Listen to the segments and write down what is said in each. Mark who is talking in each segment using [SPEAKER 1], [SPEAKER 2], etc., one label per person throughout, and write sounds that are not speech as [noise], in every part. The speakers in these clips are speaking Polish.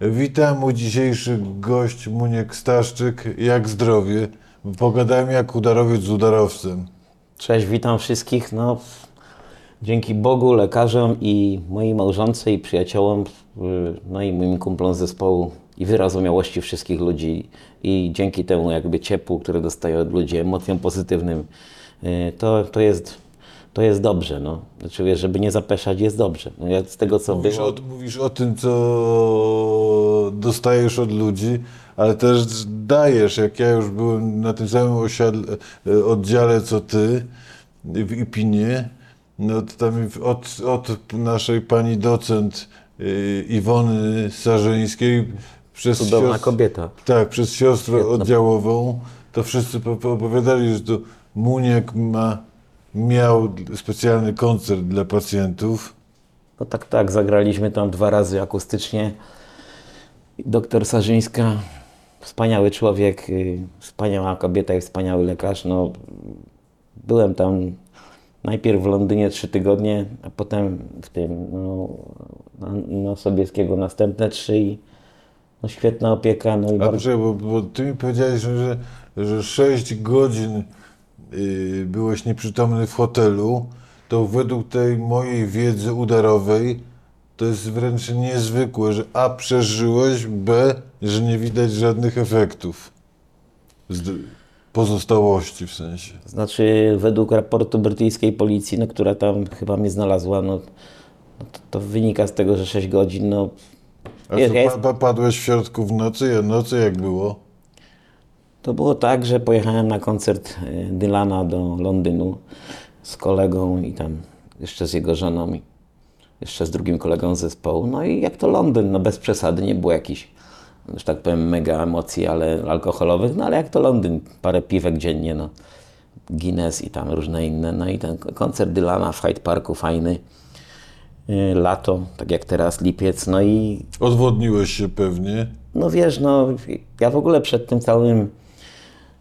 [SPEAKER 1] Witam, mój dzisiejszy gość Muniek Staszczyk. Jak zdrowie? Pogadałem jak udarowiec z udarowcem.
[SPEAKER 2] Cześć, witam wszystkich. No, dzięki Bogu, lekarzom i mojej małżonce i przyjaciołom, y, no i moim kumplom z zespołu i wyrozumiałości wszystkich ludzi i dzięki temu jakby ciepłu, które dostaję od ludzi, emocjom pozytywnym, y, to, to jest to jest dobrze, no. Znaczy, wiesz, żeby nie zapeszać, jest dobrze. No, ja z tego, co
[SPEAKER 1] Mówisz
[SPEAKER 2] było...
[SPEAKER 1] o, mówisz o tym, co dostajesz od ludzi, ale też dajesz. Jak ja już byłem na tym samym osiadle, e, oddziale co ty w Ipinie, no to tam od, od naszej pani docent y, Iwony Sarzyńskiej przez
[SPEAKER 2] Cudowna
[SPEAKER 1] siostr-
[SPEAKER 2] kobieta.
[SPEAKER 1] Tak, przez siostrę
[SPEAKER 2] Świetna.
[SPEAKER 1] oddziałową, to wszyscy po- po- opowiadali, że to Muniek ma, miał specjalny koncert dla pacjentów.
[SPEAKER 2] No tak, tak, zagraliśmy tam dwa razy akustycznie. Doktor Sarzyńska, wspaniały człowiek, y, wspaniała kobieta i wspaniały lekarz. No, byłem tam najpierw w Londynie trzy tygodnie, a potem w tym, no, na, na Sobieskiego następne trzy i no, świetna opieka. No i
[SPEAKER 1] A
[SPEAKER 2] bardzo,
[SPEAKER 1] poczekaj, bo, bo ty mi powiedziałeś, że, że 6 godzin byłeś nieprzytomny w hotelu, to według tej mojej wiedzy udarowej to jest wręcz niezwykłe, że A przeżyłeś, B, że nie widać żadnych efektów. Z pozostałości w sensie.
[SPEAKER 2] znaczy według raportu brytyjskiej policji, no, która tam chyba mnie znalazła, no, no to, to wynika z tego, że 6 godzin, no
[SPEAKER 1] A
[SPEAKER 2] ja
[SPEAKER 1] pa,
[SPEAKER 2] jest-
[SPEAKER 1] pa, padłeś w środku w nocy, ja nocy jak było?
[SPEAKER 2] To było tak, że pojechałem na koncert e, Dylana do Londynu z kolegą i tam jeszcze z jego żoną i jeszcze z drugim kolegą z zespołu. No i jak to Londyn, no bez przesady, nie było jakichś, że tak powiem, mega emocji, ale alkoholowych, no ale jak to Londyn, parę piwek dziennie, no. Guinness i tam różne inne. No i ten koncert Dylana w Hyde Parku fajny. E, Lato, tak jak teraz, lipiec, no i
[SPEAKER 1] Odwodniłeś się pewnie.
[SPEAKER 2] no wiesz, no ja w ogóle przed tym całym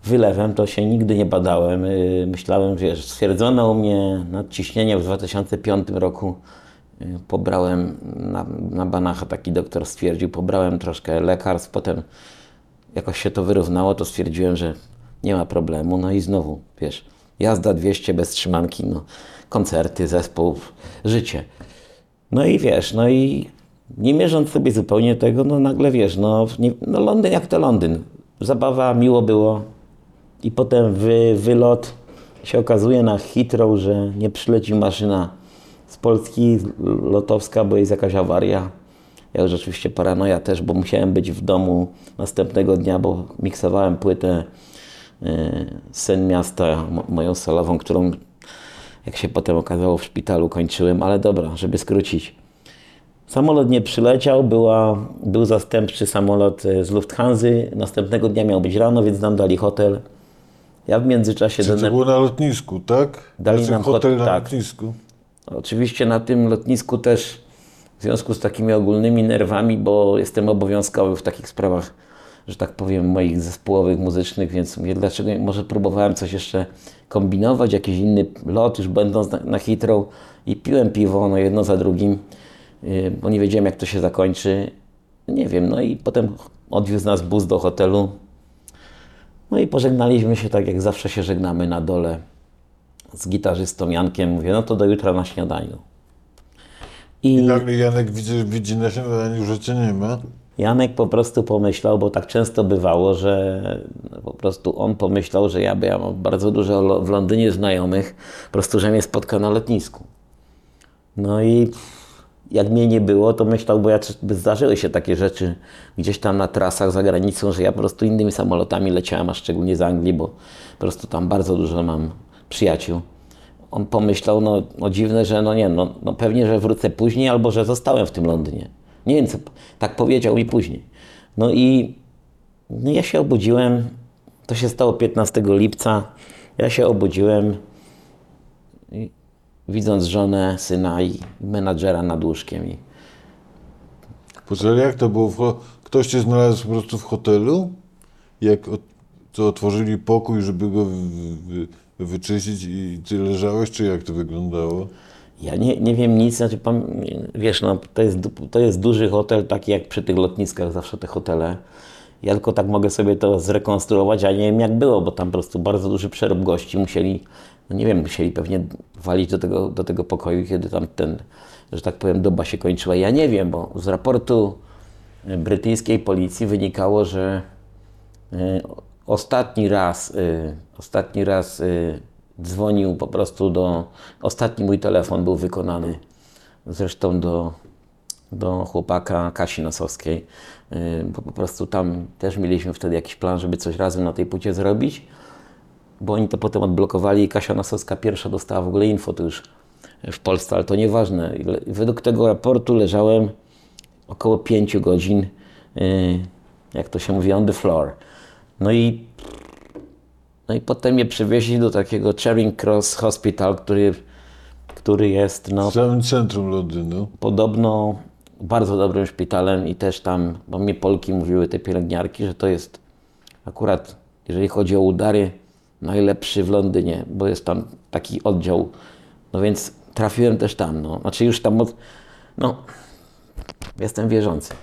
[SPEAKER 2] wylewem to się nigdy nie badałem. Yy, Myślałem, wiesz, stwierdzono u mnie nadciśnienie w 2005 roku. Yy, Pobrałem na, na Banacha, taki doktor stwierdził, pobrałem troszkę lekarstw, potem jakoś się to wyrównało, to stwierdziłem, że nie ma problemu. No i znowu, wiesz, jazda 200 bez trzymanki, no, koncerty, zespół, życie. No i wiesz, no i nie mierząc sobie zupełnie tego, no nagle wiesz, no, nie, no Londyn jak to Londyn. Zabawa, miło było. I potem wy, wylot się okazuje na Heathrow, że nie przyleci maszyna z Polski lotowska, bo jest jakaś awaria. Ja już oczywiście paranoja też, bo musiałem być w domu następnego dnia, bo miksowałem płytę y, Sen Miasta, mo- moją solową, którą jak się potem okazało w szpitalu kończyłem, ale dobra, żeby skrócić. Samolot nie przyleciał, była, był zastępczy samolot e, z Lufthansa. Następnego dnia miał być rano, więc nam dali hotel. Ja w międzyczasie...
[SPEAKER 1] Czy to
[SPEAKER 2] dener-
[SPEAKER 1] było na lotnisku, tak?
[SPEAKER 2] Dali nam
[SPEAKER 1] hotel
[SPEAKER 2] hot-
[SPEAKER 1] na
[SPEAKER 2] tak.
[SPEAKER 1] lotnisku.
[SPEAKER 2] Oczywiście na tym lotnisku też w związku z takimi ogólnymi nerwami, bo jestem obowiązkowy w takich sprawach, że tak powiem, moich zespołowych, muzycznych, więc mówię, dlaczego może próbowałem coś jeszcze kombinować, jakiś inny lot, już będąc na, na Heathrow i piłem piwo, no jedno za drugim, yy, bo nie wiedziałem jak to się zakończy. Nie wiem, no i potem odwiózł nas bus do hotelu. No i pożegnaliśmy się tak, jak zawsze się żegnamy na dole z gitarzystą Jankiem. Mówię, no to do jutra na śniadaniu.
[SPEAKER 1] I
[SPEAKER 2] I
[SPEAKER 1] nagle Janek widzi, widzi na śniadaniu, że cię nie ma.
[SPEAKER 2] Janek po prostu pomyślał, bo tak często bywało, że po prostu on pomyślał, że ja, bo ja mam bardzo dużo w Londynie znajomych, po prostu, że mnie spotka na lotnisku. No i jak mnie nie było, to myślał, bo ja zdarzyły się takie rzeczy gdzieś tam na trasach za granicą, że ja po prostu innymi samolotami leciałem, a szczególnie z Anglii, bo po prostu tam bardzo dużo mam przyjaciół. On pomyślał, no, no dziwne, że no nie, no, no pewnie, że wrócę później, albo że zostałem w tym Londynie. Nie wiem, co, tak powiedział mi później. No i no ja się obudziłem, to się stało 15 lipca, ja się obudziłem, widząc żonę, syna i menadżera nad łóżkiem. I
[SPEAKER 1] Poczekaj, jak to było? Ktoś cię znalazł po prostu w hotelu? Jak od, co otworzyli pokój, żeby go wy, wy, wyczyścić i ty leżałeś, czy jak to wyglądało?
[SPEAKER 2] Ja nie, nie wiem nic, znaczy, wiesz, no, to, jest, to jest duży hotel, taki jak przy tych lotniskach zawsze te hotele. Ja tylko tak mogę sobie to zrekonstruować, a nie wiem jak było, bo tam po prostu bardzo duży przerób gości musieli, no nie wiem, musieli pewnie walić do tego, do tego pokoju, kiedy tam ten, że tak powiem, doba się kończyła. Ja nie wiem, bo z raportu e, brytyjskiej policji wynikało, że E, Ostatni raz, e, ostatni raz dzwonił po prostu do. Ostatni mój telefon był wykonany zresztą do, do chłopaka Kasi Nosowskiej, bo po prostu tam też mieliśmy wtedy jakiś plan, żeby coś razem na tej płycie zrobić, bo oni to potem odblokowali i Kasia Nosowska pierwsza dostała w ogóle info tu już w Polsce, ale to nieważne. Według tego raportu leżałem około 5 godzin, y, jak to się mówi, on the floor. No i, no i potem mnie przywieźli do takiego Charing Cross Hospital, który, który jest no,
[SPEAKER 1] W samym centrum Londynu.
[SPEAKER 2] podobno bardzo dobrym szpitalem i też tam, bo mnie Polki mówiły, te pielęgniarki, że to jest akurat, jeżeli chodzi o udary, najlepszy w Londynie, bo jest tam taki oddział. No więc trafiłem też tam, no. Znaczy już tam, od, no, jestem wierzący.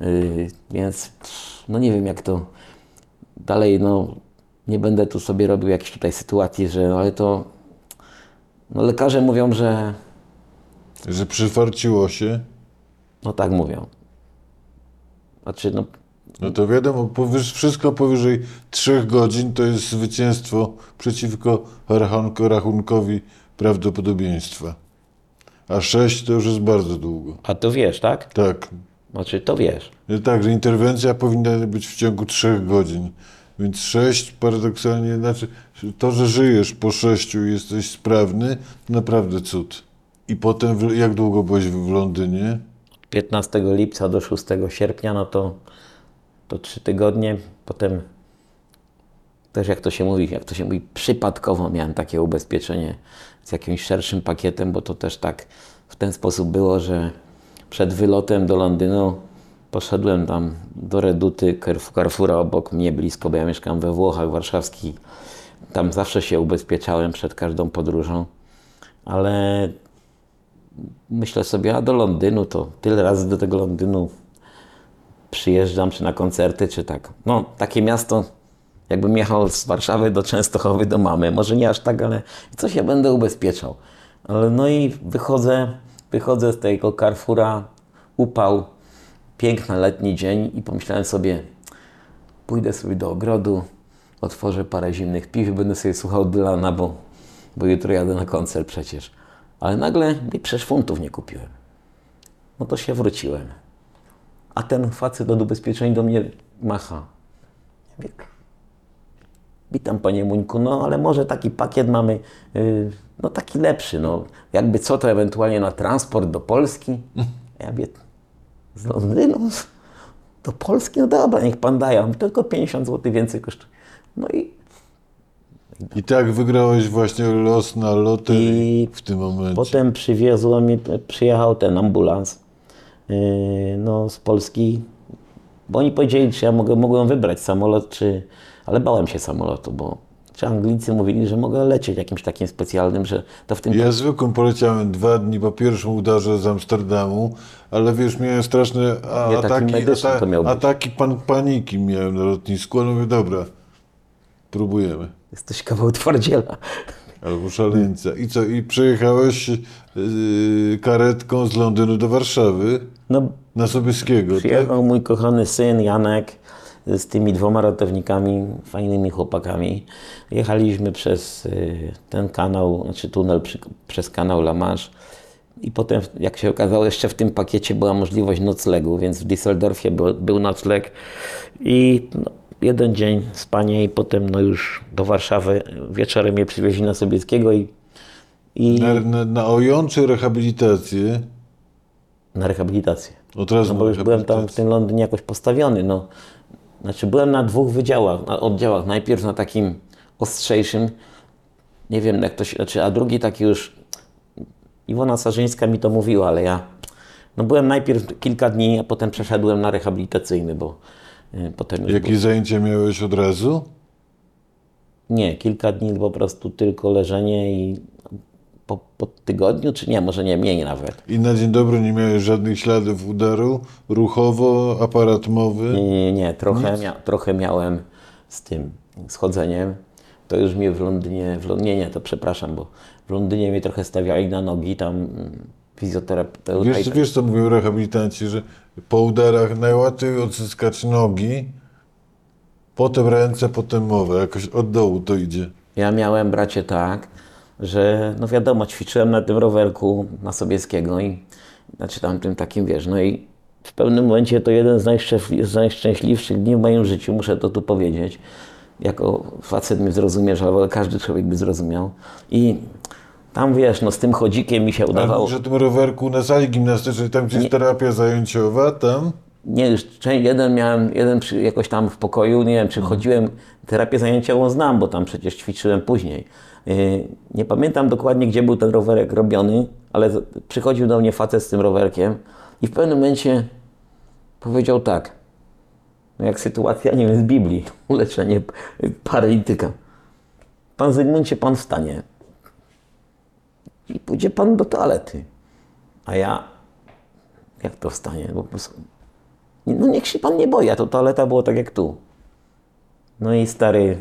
[SPEAKER 2] Yy, więc, no nie wiem jak to dalej, no, nie będę tu sobie robił jakiejś tutaj sytuacji, że, no, ale to, no lekarze mówią, że
[SPEAKER 1] Że przyfarciło się.
[SPEAKER 2] No tak mówią. Znaczy, no,
[SPEAKER 1] No to wiadomo, powyż, wszystko powyżej 3 godzin to jest zwycięstwo przeciwko rachunko, rachunkowi prawdopodobieństwa. A 6 to już jest bardzo długo.
[SPEAKER 2] a to wiesz, tak?
[SPEAKER 1] Tak.
[SPEAKER 2] Znaczy, to wiesz.
[SPEAKER 1] Tak, że interwencja powinna być w ciągu 3 godzin. Więc 6 paradoksalnie, znaczy to, że żyjesz po 6 i jesteś sprawny, to naprawdę cud. I potem, jak długo byłeś w Londynie?
[SPEAKER 2] 15 lipca do 6 sierpnia, no to, to trzy tygodnie. Potem też jak to się mówi, jak to się mówi, przypadkowo miałem takie ubezpieczenie z jakimś szerszym pakietem, bo to też tak w ten sposób było, że przed wylotem do Londynu poszedłem tam do Reduty, Carrefour- Carrefoura obok mnie blisko, bo ja mieszkam we Włochach warszawskich. Tam zawsze się ubezpieczałem przed każdą podróżą, ale myślę sobie, a do Londynu to tyle razy do tego Londynu przyjeżdżam, czy na koncerty, czy tak. No, takie miasto, jakbym jechał z Warszawy do Częstochowy do mamy. Może nie aż tak, ale coś ja będę ubezpieczał. Ale no i wychodzę, wychodzę z tego Carrefoura, upał, piękny letni dzień i pomyślałem sobie, pójdę sobie do ogrodu, otworzę parę zimnych piw i będę sobie słuchał Dylana, bo, bo jutro jadę na koncert przecież. Ale nagle mi przecież funtów nie kupiłem. No to się wróciłem. A ten facet od ubezpieczeń do mnie macha. Ja witam panie Muńku, no ale może taki pakiet mamy, yy, no taki lepszy, no jakby co to ewentualnie na transport do Polski. [laughs] Ja mówię, z Londynu do Polski, no dobra, niech pan daje, tylko 50 zł więcej kosztuje. No i
[SPEAKER 1] I tak wygrałeś właśnie los na
[SPEAKER 2] I
[SPEAKER 1] w tym momencie.
[SPEAKER 2] Potem przywiozło mi, przyjechał ten ambulans no, z Polski, bo oni powiedzieli, czy ja mogę, mogłem wybrać samolot, czy, ale bałem się samolotu, bo czy Anglicy mówili, że mogę lecieć jakimś takim specjalnym, że to w tym
[SPEAKER 1] Ja zwykłym poleciałem dwa dni po pierwszym udarze z Amsterdamu, ale wiesz, miałem straszne a,
[SPEAKER 2] Nie, taki
[SPEAKER 1] ataki,
[SPEAKER 2] być.
[SPEAKER 1] ataki pan, paniki miałem na lotnisku, ale mówię, dobra, próbujemy.
[SPEAKER 2] jesteś kawał twardziela.
[SPEAKER 1] Albo szaleńca. I co, i przyjechałeś yy, karetką z Londynu do Warszawy
[SPEAKER 2] No,
[SPEAKER 1] na Sobieskiego, tak?
[SPEAKER 2] przyjechał mój kochany syn Janek z tymi dwoma ratownikami, fajnymi chłopakami. Jechaliśmy przez y, ten kanał, znaczy tunel przy, przez kanał La Manche. I potem, jak się okazało, jeszcze w tym pakiecie była możliwość noclegu, więc w Düsseldorfie był, był nocleg. I no, jeden dzień spanie i potem no już do Warszawy wieczorem mnie przywieźli na Sobieskiego i, i
[SPEAKER 1] Na, na, na OJON czy rehabilitację?
[SPEAKER 2] na rehabilitację.
[SPEAKER 1] Razu
[SPEAKER 2] No bo już byłem tam w tym Londynie jakoś postawiony. No. Znaczy byłem na dwóch wydziałach, na oddziałach. Najpierw na takim ostrzejszym, nie wiem jak to się, znaczy, a drugi taki już, Iwona Sarzyńska mi to mówiła, ale ja, no byłem najpierw kilka dni, a potem przeszedłem na rehabilitacyjny, bo potem już
[SPEAKER 1] Jakie zajęcia miałeś od razu?
[SPEAKER 2] nie, kilka dni po prostu tylko leżenie i po, po, tygodniu, czy nie, może nie, mniej nawet.
[SPEAKER 1] I na dzień dobry nie miałeś żadnych śladów udaru, ruchowo, aparat mowy.
[SPEAKER 2] Nie, nie, nie, trochę, mia, trochę miałem z tym schodzeniem. To już mnie w Londynie, w Londynie, nie, to przepraszam, bo w Londynie mnie trochę stawiali na nogi, tam mm, fizjoterapeuta.
[SPEAKER 1] Wiesz, wiesz co mówią rehabilitanci, że po udarach najłatwiej odzyskać nogi, potem ręce, potem mowę. Jakoś od dołu to idzie.
[SPEAKER 2] Ja miałem, bracie, tak, że no wiadomo, ćwiczyłem na tym rowerku na Sobieskiego i znaczy tam tym takim, wiesz, no i w pewnym momencie to jeden z, najszczęśli- z najszczęśliwszych dni w moim życiu, muszę to tu powiedzieć. Jako facet mnie zrozumiesz, ale każdy człowiek by zrozumiał. I tam, wiesz, no z tym chodzikiem mi się udawało...
[SPEAKER 1] mówisz o tym rowerku na sali gimnastycznej, tam gdzie jest terapia zajęciowa, tam?
[SPEAKER 2] Nie, już jeden miałem, jeden przy, jakoś tam w pokoju, nie wiem, czy chodziłem, terapię zajęciową znam, bo tam przecież ćwiczyłem później. Yy, Nie pamiętam dokładnie, gdzie był ten rowerek robiony, ale przychodził do mnie facet z tym rowerkiem i w pewnym momencie powiedział tak, no jak sytuacja, nie wiem, z Biblii, [laughs] uleczenie p- paralityka. Pan Zygmuncie, pan wstanie i pójdzie pan do toalety. A ja, jak to wstanie? Bo po prostu no niech się pan nie boi, a to toaleta było tak jak tu. No i stary,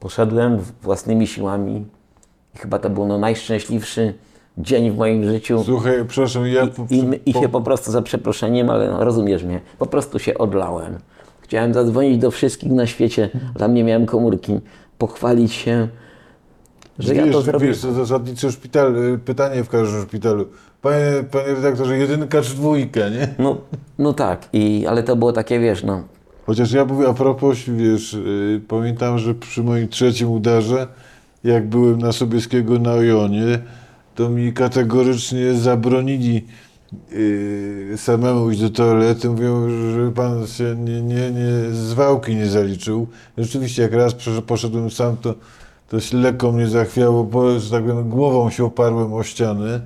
[SPEAKER 2] poszedłem własnymi siłami i chyba to był no najszczęśliwszy dzień w moim życiu.
[SPEAKER 1] Słuchaj, przepraszam, ja po,
[SPEAKER 2] I, I
[SPEAKER 1] po-
[SPEAKER 2] się po prostu za przeproszeniem, ale no, rozumiesz mnie, po prostu się odlałem. Chciałem zadzwonić do wszystkich na świecie, tam nie miałem komórki, pochwalić się, że
[SPEAKER 1] wiesz,
[SPEAKER 2] ja to zrobiłem.
[SPEAKER 1] Wiesz, to zasadnicze szpital, y, pytanie w każdym szpitalu. Panie, panie redaktorze, jedynka czy dwójka, nie?
[SPEAKER 2] No, no tak, i, ale to było takie, wiesz, no,
[SPEAKER 1] Chociaż ja mówię a propos, wiesz, y, pamiętam, że przy moim trzecim udarze, jak byłem na Sobieskiego na Ojonie, to mi kategorycznie zabronili y, samemu iść do toalety. Mówią, że pan się nie, nie, nie, z wałki nie zaliczył. Rzeczywiście, jak raz poszedłem sam, to, to się lekko mnie zachwiało, bo, że tak powiem, głową się oparłem o ścianę.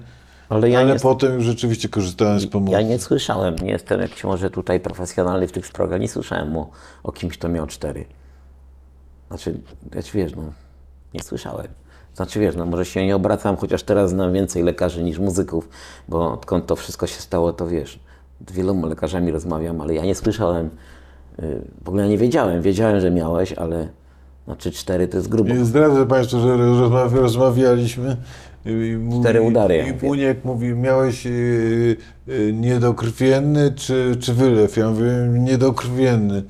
[SPEAKER 2] ale ja
[SPEAKER 1] ale
[SPEAKER 2] nie,
[SPEAKER 1] potem już rzeczywiście korzystałem z pomocy.
[SPEAKER 2] Ja nie słyszałem, nie jestem jakiś może tutaj profesjonalny w tych sprawach, nie słyszałem o, o kimś, kto miał cztery. Znaczy, wiesz, wiesz, no, nie słyszałem. Znaczy, wiesz, no może się nie obracam, chociaż teraz znam więcej lekarzy niż muzyków, bo odkąd to wszystko się stało, to wiesz, z wieloma lekarzami rozmawiam, ale ja nie słyszałem, y, w ogóle ja nie wiedziałem, wiedziałem, że miałeś, ale znaczy cztery to jest grubo.
[SPEAKER 1] Zdradzę Państwu, że rozmawia, rozmawialiśmy. I mówi,
[SPEAKER 2] Cztery udary,
[SPEAKER 1] I. Muniek mówi, miałeś yy, yy, niedokrwienny czy, czy wylew? Ja mówię, niedokrwienny.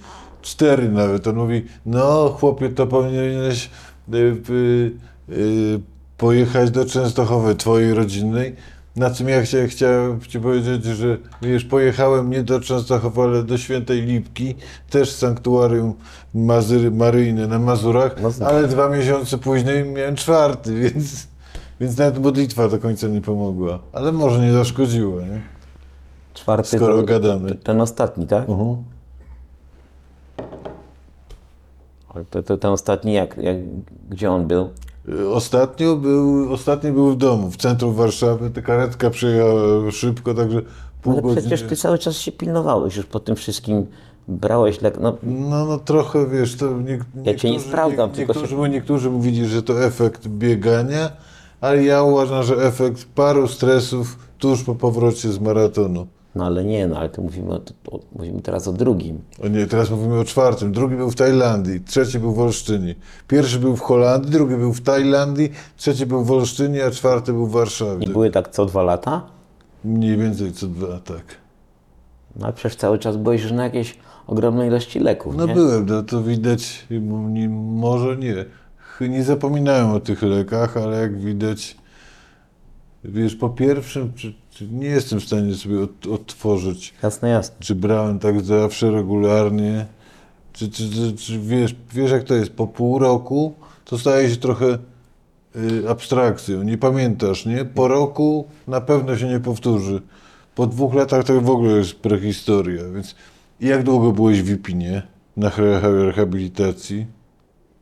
[SPEAKER 1] Cztery nawet. On mówi, no chłopie, to powinieneś yy, pojechać do Częstochowy, twojej rodzinnej. Na czym ja chcia, chciałem Ci powiedzieć, że wiesz, pojechałem nie do Częstochowy, ale do Świętej Lipki, też sanktuarium Mazyry, Maryjne na Mazurach,
[SPEAKER 2] No tak.
[SPEAKER 1] ale dwa miesiące później miałem czwarty, [laughs] więc, więc nawet modlitwa do końca nie pomogła. Ale może nie zaszkodziła, nie?
[SPEAKER 2] Czwarty
[SPEAKER 1] Skoro
[SPEAKER 2] to,
[SPEAKER 1] gadamy.
[SPEAKER 2] ten ostatni, tak?
[SPEAKER 1] Mhm.
[SPEAKER 2] Ale To, to, ten ostatni jak, jak, gdzie on był?
[SPEAKER 1] Ostatnio był, ostatni był w domu, w centrum Warszawy. Ta karetka przyjechała szybko, także pół
[SPEAKER 2] Ale
[SPEAKER 1] godziny.
[SPEAKER 2] przecież ty cały czas się pilnowałeś już po tym wszystkim, brałeś lek, no
[SPEAKER 1] No, no trochę wiesz, to nie,
[SPEAKER 2] Ja cię nie sprawdzam, tylko
[SPEAKER 1] niektórzy,
[SPEAKER 2] się-
[SPEAKER 1] bo niektórzy mówili, że to efekt biegania, ale ja uważam, że efekt paru stresów tuż po powrocie z maratonu.
[SPEAKER 2] No ale nie, no ale to mówimy, o, o, mówimy teraz o drugim.
[SPEAKER 1] O nie, teraz mówimy o czwartym. Drugi był w Tajlandii, trzeci był w Olsztynie. Pierwszy był w Holandii, drugi był w Tajlandii, trzeci był w Olsztynie, a czwarty był w Warszawie.
[SPEAKER 2] I były tak co dwa lata,
[SPEAKER 1] Mniej więcej co dwa, tak.
[SPEAKER 2] no ale przecież cały czas byłeś już na jakiejś ogromnej ilości leków,
[SPEAKER 1] No
[SPEAKER 2] nie?
[SPEAKER 1] byłem, no to widać, może nie. Nie zapominałem o tych lekach, ale jak widać, wiesz, po pierwszym, czy nie jestem w stanie sobie od, odtworzyć,
[SPEAKER 2] Jasne, jasne.
[SPEAKER 1] czy brałem tak zawsze regularnie, czy, czy, czy, czy wiesz, wiesz jak to jest, po pół roku to staje się trochę y, abstrakcją, nie pamiętasz, nie? Po roku na pewno się nie powtórzy. Po dwóch latach to w ogóle jest prehistoria, więc jak długo byłeś w Wipinie na reha- rehabilitacji?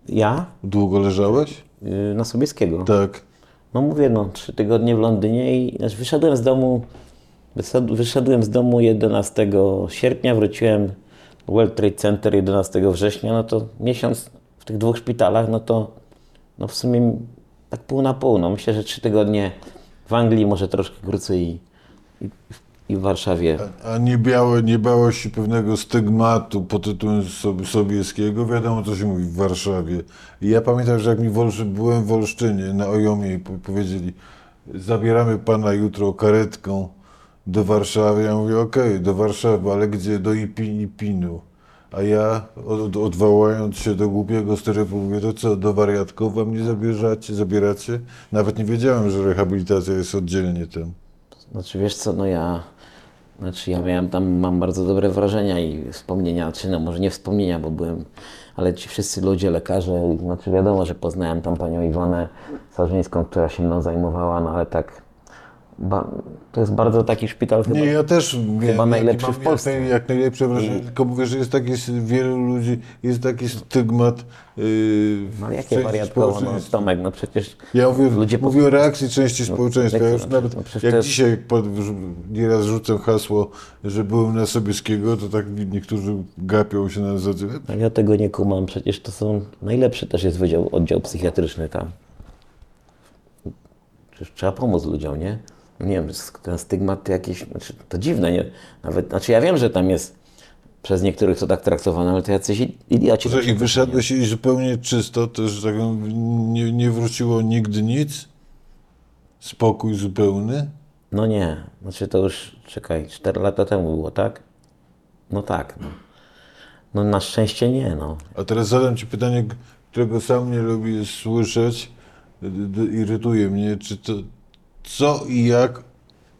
[SPEAKER 2] Ja?
[SPEAKER 1] Długo leżałeś?
[SPEAKER 2] Yy, na Sobieskiego.
[SPEAKER 1] Tak.
[SPEAKER 2] No mówię, no trzy tygodnie w Londynie i znaczy, wyszedłem z domu, wyszedłem z domu 11 sierpnia, wróciłem do World Trade Center 11 września, no to miesiąc w tych dwóch szpitalach, no to no w sumie tak pół na pół, no myślę, że trzy tygodnie w Anglii może troszkę krócej i, i, i w Warszawie.
[SPEAKER 1] A nie, białe, nie bałaś się pewnego stygmatu pod tytułem Sob- Sobieskiego? Wiadomo, co się mówi w Warszawie. I ja pamiętam, że jak mi w Olszy, byłem w Olsztynie na Ojomie i po- powiedzieli, zabieramy pana jutro karetką do Warszawy. Ja mówię, okej, do Warszawy, ale gdzie? Do Ipin, Ipinu. A ja, od, odwołując się do głupiego stereotypu, mówię, to co, do wariatkowa mnie zabierzacie, zabieracie? Nawet nie wiedziałem, że rehabilitacja jest oddzielnie tam.
[SPEAKER 2] Znaczy wiesz co, no ja, znaczy ja miałem tam, mam bardzo dobre wrażenia i wspomnienia, czy no może nie wspomnienia, bo byłem, ale ci wszyscy ludzie, lekarze, znaczy wiadomo, że poznałem tam panią Iwonę Sarzyńską, która się mną zajmowała, no ale tak, ba, to jest bardzo taki szpital chyba.
[SPEAKER 1] Nie, ja też wiem,
[SPEAKER 2] najlepszy w Polsce.
[SPEAKER 1] Jak, naj, jak najlepsze wrażenie, tylko mówię, że jest taki, wielu ludzi, jest taki stygmat yy,
[SPEAKER 2] No jakie wariatkowo, no. Tomek, no przecież
[SPEAKER 1] Ja mówię,
[SPEAKER 2] ludzie po-
[SPEAKER 1] mówię o reakcji części społeczeństwa. Ja
[SPEAKER 2] jak-
[SPEAKER 1] już nawet,
[SPEAKER 2] no
[SPEAKER 1] jak
[SPEAKER 2] to
[SPEAKER 1] dzisiaj pod, nieraz rzucę hasło, że byłem na Sobieskiego, to tak niektórzy gapią się na zasadzie,
[SPEAKER 2] Ale ja tego nie kumam, przecież to są, najlepszy też jest wydział, oddział psychiatryczny tam. Przecież trzeba pomóc ludziom, nie? No Nie wiem, ten stygmat to jakieś, znaczy, to dziwne, nie? Nawet, znaczy ja wiem, że tam jest przez niektórych to tak traktowane, ale to jacyś i- idioci.
[SPEAKER 1] że i wyszedłeś i zupełnie czysto, też tak nie, nie wróciło nigdy nic, spokój zupełny.
[SPEAKER 2] No nie, znaczy to już, czekaj, 4 lata temu było, tak? No tak, no. No na szczęście nie, no.
[SPEAKER 1] A teraz zadam Ci pytanie, którego sam nie lubię słyszeć, irytuje mnie, czy to, co i jak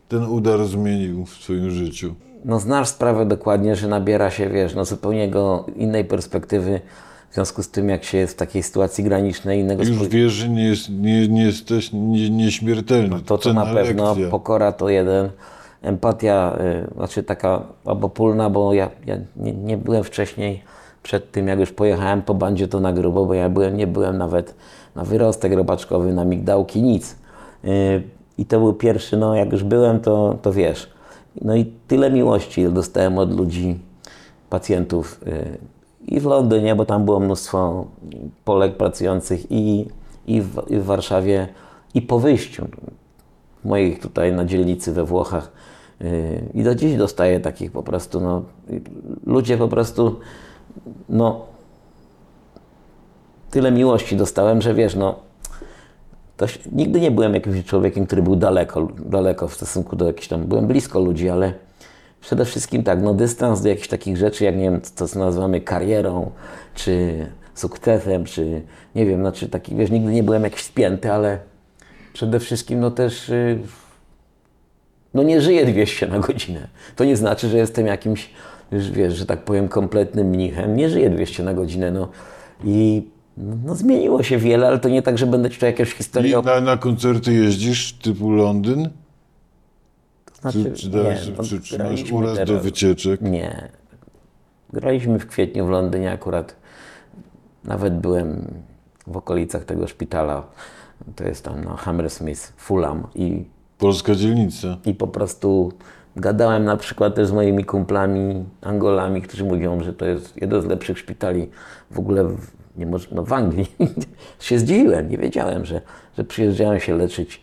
[SPEAKER 1] ten udar zmienił w Twoim życiu?
[SPEAKER 2] No znasz sprawę dokładnie, że nabiera się, wiesz, no zupełnie go innej perspektywy w związku z tym, jak się jest w takiej sytuacji granicznej, innego
[SPEAKER 1] Już
[SPEAKER 2] spojrzenia.
[SPEAKER 1] wiesz, że nie, jest, nie, nie jesteś nie, nieśmiertelny.
[SPEAKER 2] No To to na pewno,
[SPEAKER 1] lekcja.
[SPEAKER 2] pokora to jeden, empatia, y, znaczy taka obopólna, bo ja, ja nie, nie byłem wcześniej, przed tym jak już pojechałem po bandzie to na grubo, bo ja byłem, nie byłem nawet na wyrostek robaczkowy, na migdałki, nic. Y, I to był pierwszy, no jak już byłem, to, to wiesz. No i tyle miłości dostałem od ludzi, pacjentów y, i w Londynie, bo tam było mnóstwo Polek pracujących i, i, w, i w Warszawie, i po wyjściu moich tutaj na dzielnicy we Włochach. Yy, I do dziś dostaję takich po prostu, no, y, ludzie po prostu, no, tyle miłości dostałem, że wiesz, no, to się, nigdy nie byłem jakimś człowiekiem, który był daleko, daleko w stosunku do jakichś tam, byłem blisko ludzi, ale przede wszystkim tak, no, dystans do jakichś takich rzeczy, jak nie wiem, to co nazywamy karierą, czy sukcesem, czy nie wiem, znaczy taki, wiesz, nigdy nie byłem jakiś spięty, ale przede wszystkim no też y, no nie żyję 200 na godzinę. To nie znaczy, że jestem jakimś, wiesz, że tak powiem, kompletnym mnichem. Nie żyję 200 na godzinę, no. I no, zmieniło się wiele, ale to nie tak, że będę czytał jakąś historię.
[SPEAKER 1] I na, na koncerty jeździsz typu Londyn?
[SPEAKER 2] Znaczy,
[SPEAKER 1] Czy, czy, teraz,
[SPEAKER 2] no,
[SPEAKER 1] czy, czy masz uraz do
[SPEAKER 2] teraz-
[SPEAKER 1] wycieczek?
[SPEAKER 2] Nie. Graliśmy w kwietniu w Londynie akurat. Nawet byłem w okolicach tego szpitala. To jest tam no, Hammersmith, Fulham i
[SPEAKER 1] Polska dzielnica.
[SPEAKER 2] I po prostu gadałem na przykład też z moimi kumplami Angolami, którzy mówią, że to jest jeden z lepszych szpitali w ogóle w, nie może, no w Anglii. [laughs] się zdziwiłem, nie wiedziałem, że, że przyjeżdżają się leczyć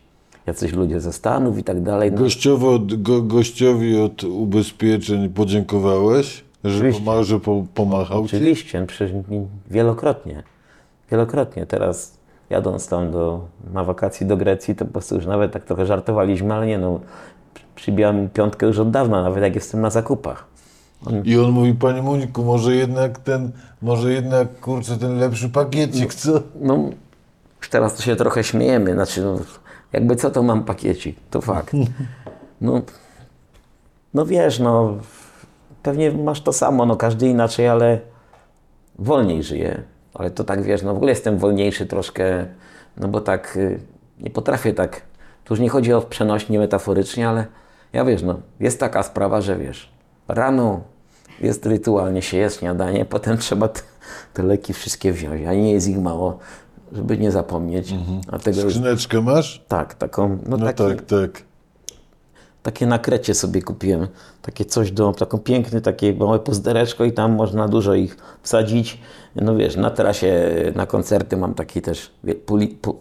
[SPEAKER 2] jacyś ludzie ze Stanów i tak dalej. No,
[SPEAKER 1] Gościowo, go, gościowi od ubezpieczeń podziękowałeś, że,
[SPEAKER 2] Oczywiście.
[SPEAKER 1] poma, że po, pomachał ci?
[SPEAKER 2] oczywiście, mi- wielokrotnie. Wielokrotnie. Teraz jadąc tam do, na wakacji do Grecji, to po prostu już nawet tak trochę żartowaliśmy, ale nie no, przy- przybijam piątkę już od dawna, nawet jak jestem na zakupach.
[SPEAKER 1] I on mówi, panie Muniku, może jednak ten, może jednak, kurczę, ten lepszy pakiecik, co?
[SPEAKER 2] No, już teraz to się trochę śmiejemy, znaczy, no, jakby co to mam pakiecik, to fakt. No, no wiesz, no, pewnie masz to samo, no każdy inaczej, ale wolniej żyje. Ale to tak wiesz, no w ogóle jestem wolniejszy troszkę, no bo tak y, nie potrafię tak. Tu już nie chodzi o przenośnie metaforycznie, ale ja wiesz, no jest taka sprawa, że wiesz, rano jest rytualnie się jest śniadanie, potem trzeba te, te leki wszystkie wziąć, a nie jest ich mało, żeby nie zapomnieć. A tego już,
[SPEAKER 1] Skrzyneczkę masz?
[SPEAKER 2] tak, taką, no,
[SPEAKER 1] No
[SPEAKER 2] taki,
[SPEAKER 1] tak, tak.
[SPEAKER 2] takie na krecie sobie kupiłem. Takie coś do, taką piękne, takie małe puzdereczko i tam można dużo ich wsadzić. No wiesz, na trasie, na koncerty mam taki też pół, pół,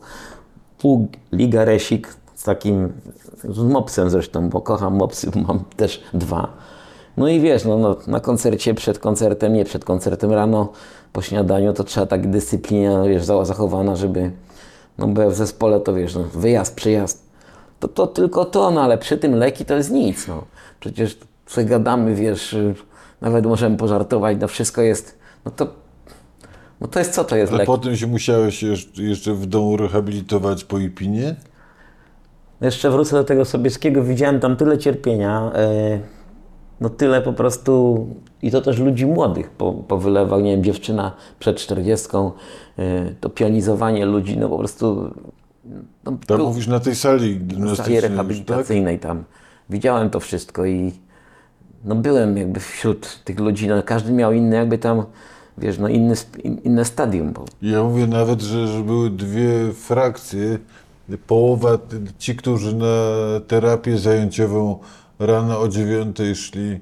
[SPEAKER 2] pół ligaresik, z takim, z mopsem zresztą, bo kocham mopsy, mam też dwa. No i wiesz, no, no, na koncercie, przed koncertem, nie przed koncertem rano, po śniadaniu, to trzeba tak dyscyplina, wiesz, za- zachowana, żeby, no bo w zespole to wiesz, no, wyjazd, przyjazd, to, to tylko to, no ale przy tym leki to jest nic, no. Przecież sobie gadamy, wiesz, y, nawet możemy pożartować, no wszystko jest, no to, no to jest co to jest
[SPEAKER 1] Ale
[SPEAKER 2] lek?
[SPEAKER 1] potem się musiałeś jeszcze, w domu rehabilitować po Ipinie?
[SPEAKER 2] Jeszcze wrócę do tego Sobieskiego, widziałem tam tyle cierpienia, e, no tyle po prostu, i to też ludzi młodych po, powylewał, nie wiem, dziewczyna przed 40, e, to pionizowanie ludzi, no po prostu, no,
[SPEAKER 1] Tam
[SPEAKER 2] był-
[SPEAKER 1] mówisz na tej sali
[SPEAKER 2] sali
[SPEAKER 1] gimnastycznej już, tak?
[SPEAKER 2] rehabilitacyjnej tam. Widziałem to wszystko i no byłem jakby wśród tych ludzi, no każdy miał inny jakby tam, wiesz, no inny, inne stadium, bo
[SPEAKER 1] Ja mówię nawet, że, że były dwie frakcje. Połowa, ci, którzy na terapię zajęciową rano o dziewiątej szli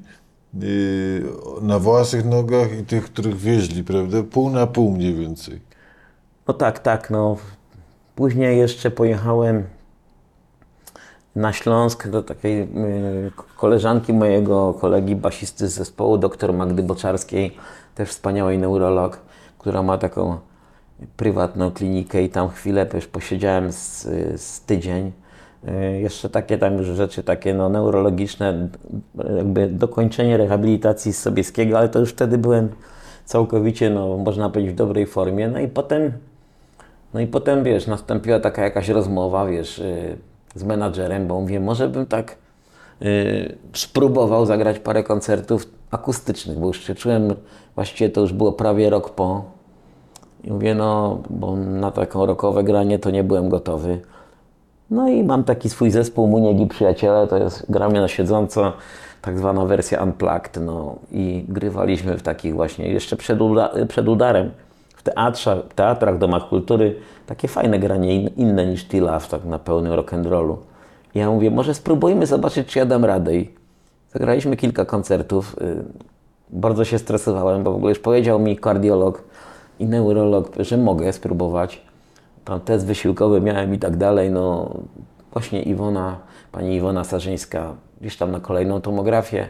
[SPEAKER 1] yy, na własnych nogach i tych, których wieźli, prawda? Pół na pół mniej więcej.
[SPEAKER 2] No tak, tak, no. Później jeszcze pojechałem na Śląsk do takiej y, koleżanki mojego kolegi basisty z zespołu, dr Magdy Boczarskiej, też wspaniałej neurolog, która ma taką prywatną klinikę i tam chwilę też posiedziałem z, z tydzień. Y, Jeszcze takie tam już rzeczy takie no, neurologiczne, jakby dokończenie rehabilitacji z Sobieskiego, ale to już wtedy byłem całkowicie, no, można powiedzieć, w dobrej formie. No i potem no i potem, wiesz, nastąpiła taka jakaś rozmowa, wiesz, yy, z menadżerem, bo mówię, może bym tak yy, spróbował zagrać parę koncertów akustycznych, bo już się czułem, właściwie to już było prawie rok po. I mówię, no, bo na taką rokowe granie to nie byłem gotowy. No i mam taki swój zespół Muniegi Przyjaciele, to jest gramy na siedząco, tak zwana wersja unplugged, no i grywaliśmy w takich właśnie, jeszcze przed, uda- przed udarem, w teatrze, teatrach, domach kultury, takie fajne granie, in, inne niż T-Love, tak na pełnym rock'n'rollu. Ja mówię, może spróbujmy zobaczyć, czy ja dam radę i zagraliśmy kilka koncertów, y, bardzo się stresowałem, bo w ogóle już powiedział mi kardiolog i neurolog, że mogę spróbować tam test wysiłkowy miałem i tak dalej, no właśnie Iwona, pani Iwona Sarzyńska, gdzieś tam na kolejną tomografię,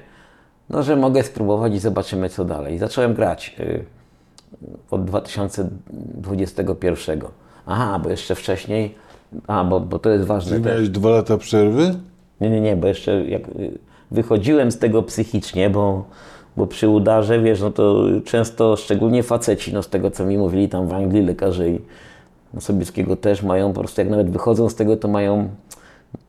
[SPEAKER 2] no że mogę spróbować i zobaczymy co dalej. Zacząłem grać y, od 2021. Aha, bo jeszcze wcześniej, a bo, bo to jest ważne też.
[SPEAKER 1] miałeś dwa lata przerwy?
[SPEAKER 2] Nie, nie, nie, bo jeszcze jak y, wychodziłem z tego psychicznie, bo, bo przy udarze, wiesz, no to często, szczególnie faceci, no z tego co mi mówili tam w Anglii lekarze i Sobieskiego też mają, po prostu jak nawet wychodzą z tego, to mają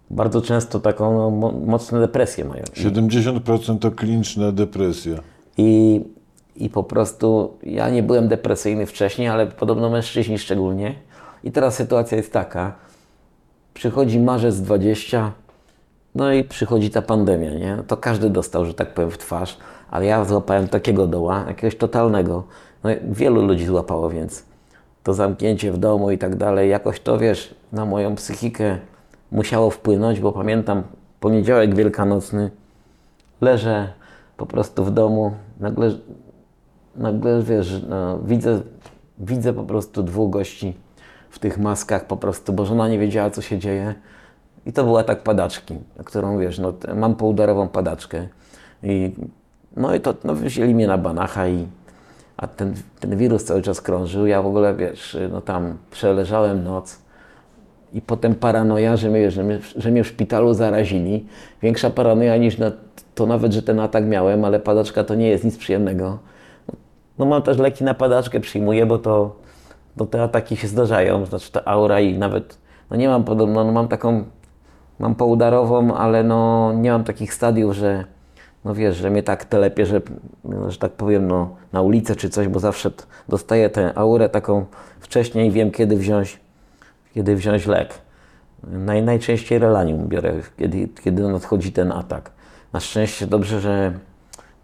[SPEAKER 2] bardzo często taką no, mo- mocną depresję mają.
[SPEAKER 1] 70% to kliniczna depresja.
[SPEAKER 2] I, I po prostu ja nie byłem depresyjny wcześniej, ale podobno mężczyźni szczególnie. I teraz sytuacja jest taka. Przychodzi marzec 20, no i przychodzi ta pandemia, nie? To każdy dostał, że tak powiem, w twarz, ale ja złapałem takiego doła, jakiegoś totalnego. No, wielu ludzi złapało, więc to zamknięcie w domu i tak dalej, jakoś to, wiesz, na moją psychikę musiało wpłynąć, bo pamiętam poniedziałek wielkanocny, leżę po prostu w domu, nagle, nagle wiesz, no, widzę, widzę po prostu dwóch gości w tych maskach po prostu, bo żona nie wiedziała, co się dzieje. I to była tak padaczki, którą wiesz, no, mam poudarową padaczkę. I, no i to no, wzięli mnie na banacha i a ten, ten wirus cały czas krążył. Ja w ogóle, wiesz, no tam przeleżałem noc i potem paranoja, że mnie, że, mnie, że mnie w szpitalu zarazili. Większa paranoja niż na, to nawet, że ten atak miałem, ale padaczka to nie jest nic przyjemnego. No mam też leki na padaczkę, przyjmuję, bo to, to te ataki się zdarzają, znaczy ta aura i nawet, no nie mam podobno, no mam taką, mam poudarową, ale no nie mam takich stadiów, że no wiesz, że mnie tak telepie, że, no, że tak powiem, no na ulicę czy coś, bo zawsze dostaję tę aurę taką wcześniej, wiem kiedy wziąć, kiedy wziąć lek. Naj, najczęściej relanium biorę, kiedy, kiedy nadchodzi ten atak. Na szczęście dobrze, że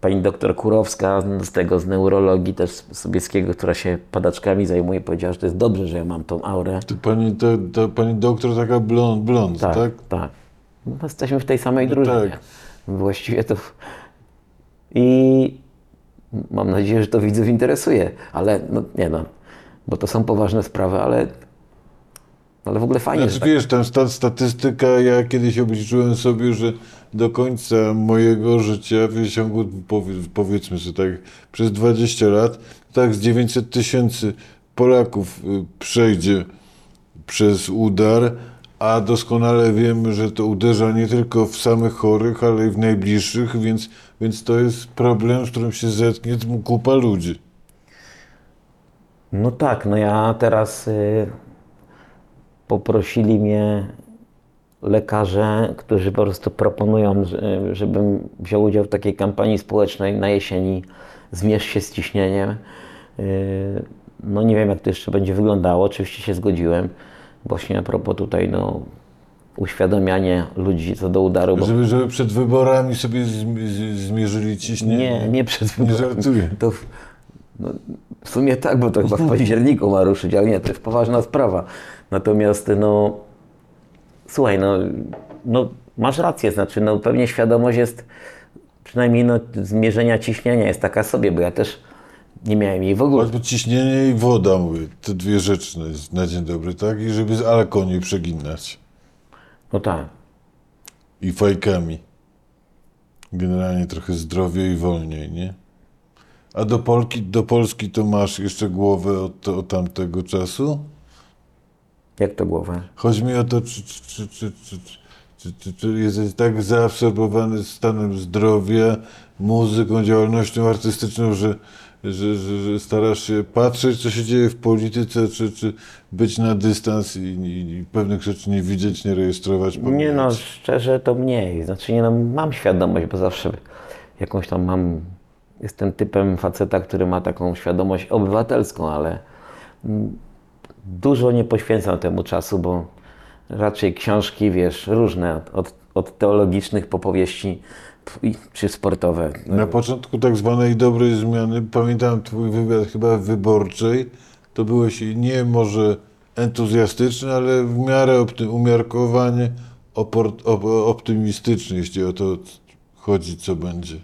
[SPEAKER 2] pani doktor Kurowska z tego, z neurologii też Sobieskiego, która się padaczkami zajmuje, powiedziała, że to jest dobrze, że ja mam tą aurę.
[SPEAKER 1] To pani, to, to pani doktor taka blond, blond tak?
[SPEAKER 2] Tak, tak. No, jesteśmy w tej samej drużynie.
[SPEAKER 1] tak.
[SPEAKER 2] Właściwie to... I mam nadzieję, że to widzów interesuje, ale no nie no, bo to są poważne sprawy, ale Ale w ogóle fajnie,
[SPEAKER 1] Znaczy
[SPEAKER 2] tak.
[SPEAKER 1] wiesz, tam sta, statystyka, ja kiedyś obliczyłem sobie, że do końca mojego życia w ciągu powie, powiedzmy sobie tak przez 20 lat, tak z 900 tysięcy Polaków y, przejdzie przez udar, a doskonale wiemy, że to uderza nie tylko w samych chorych, ale i w najbliższych, więc, więc to jest problem, z którym się zetknie kupa ludzi.
[SPEAKER 2] No tak, no ja teraz y, poprosili mnie lekarze, którzy po prostu proponują, że- żebym wziął udział w takiej kampanii społecznej na jesieni Zmierz się z ciśnieniem. Y, no nie wiem, jak to jeszcze będzie wyglądało. Oczywiście się zgodziłem. Właśnie a propos tutaj, no, uświadamianie ludzi co do udaru. Bo...
[SPEAKER 1] Żeby, żeby przed wyborami sobie zmierzyli ciśnienie.
[SPEAKER 2] Nie, nie przed
[SPEAKER 1] Nie
[SPEAKER 2] wyborami.
[SPEAKER 1] żartuję.
[SPEAKER 2] To w, no, w sumie tak, bo to chyba w [laughs] październiku ma ruszyć, ale nie, to jest poważna sprawa. Natomiast no, słuchaj, no, no masz rację, znaczy no pewnie świadomość jest, przynajmniej no, zmierzenia ciśnienia jest taka sobie, bo ja też nie miałem jej w ogóle.
[SPEAKER 1] Albo ciśnienie i woda, mówię, te dwie rzeczy na dzień dobry, tak? I żeby z alką nie przeginać.
[SPEAKER 2] No tak.
[SPEAKER 1] I fajkami. Generalnie trochę zdrowiej i wolniej, nie? A do, Polki, do Polski to masz jeszcze głowę od, od tamtego czasu?
[SPEAKER 2] Jak to głowę?
[SPEAKER 1] Chodzi mi o to, czy, czy, czy, czy, jesteś tak zaabsorbowany stanem zdrowia, muzyką, działalnością artystyczną, że że, że, że starasz się patrzeć, co się dzieje w polityce, czy, czy być na dystans i, i, i pewnych rzeczy nie widzieć, nie rejestrować,
[SPEAKER 2] Nie
[SPEAKER 1] pomijać?
[SPEAKER 2] no, szczerze to mniej. Znaczy nie no, mam świadomość, bo zawsze jakąś tam mam, jestem typem faceta, który ma taką świadomość obywatelską, ale mm, dużo nie poświęcam temu czasu, bo raczej książki, wiesz, różne, od, od teologicznych po powieści p- i- czy sportowe.
[SPEAKER 1] Na początku tak zwanej dobrej zmiany, pamiętam twój wywiad chyba wyborczej, to byłeś nie może entuzjastyczny, ale w miarę opty- umiarkowanie opor- op- optymistyczny, jeśli o to chodzi, co będzie.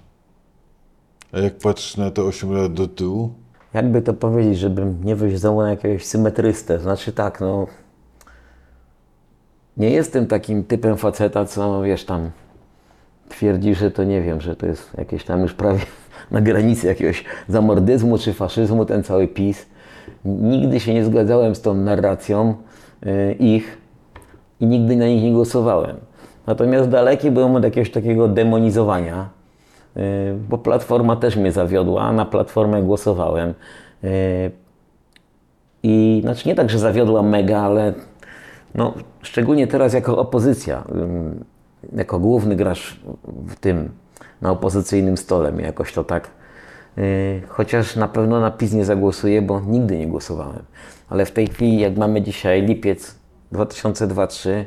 [SPEAKER 1] A jak patrzysz na to 8 lat do tyłu,
[SPEAKER 2] Jakby to powiedzieć, żebym nie wyjść znowu na jakiegoś symetrystę. Znaczy tak, no. Nie jestem takim typem faceta, co wiesz tam twierdzi, że to nie wiem, że to jest jakieś tam już prawie na granicy jakiegoś zamordyzmu czy faszyzmu, ten cały PiS. Nigdy się nie zgadzałem z tą narracją y, ich i nigdy na nich nie głosowałem. Natomiast daleki byłem od jakiegoś takiego demonizowania, y, bo Platforma też mnie zawiodła, na Platformę głosowałem. Y, I znaczy nie tak, że zawiodła mega, ale no, szczególnie teraz jako opozycja, jako główny gracz w tym, na opozycyjnym stole mnie jakoś to tak, yy, chociaż na pewno na PiS nie zagłosuję, bo nigdy nie głosowałem. Ale w tej chwili, jak mamy dzisiaj lipiec 2023,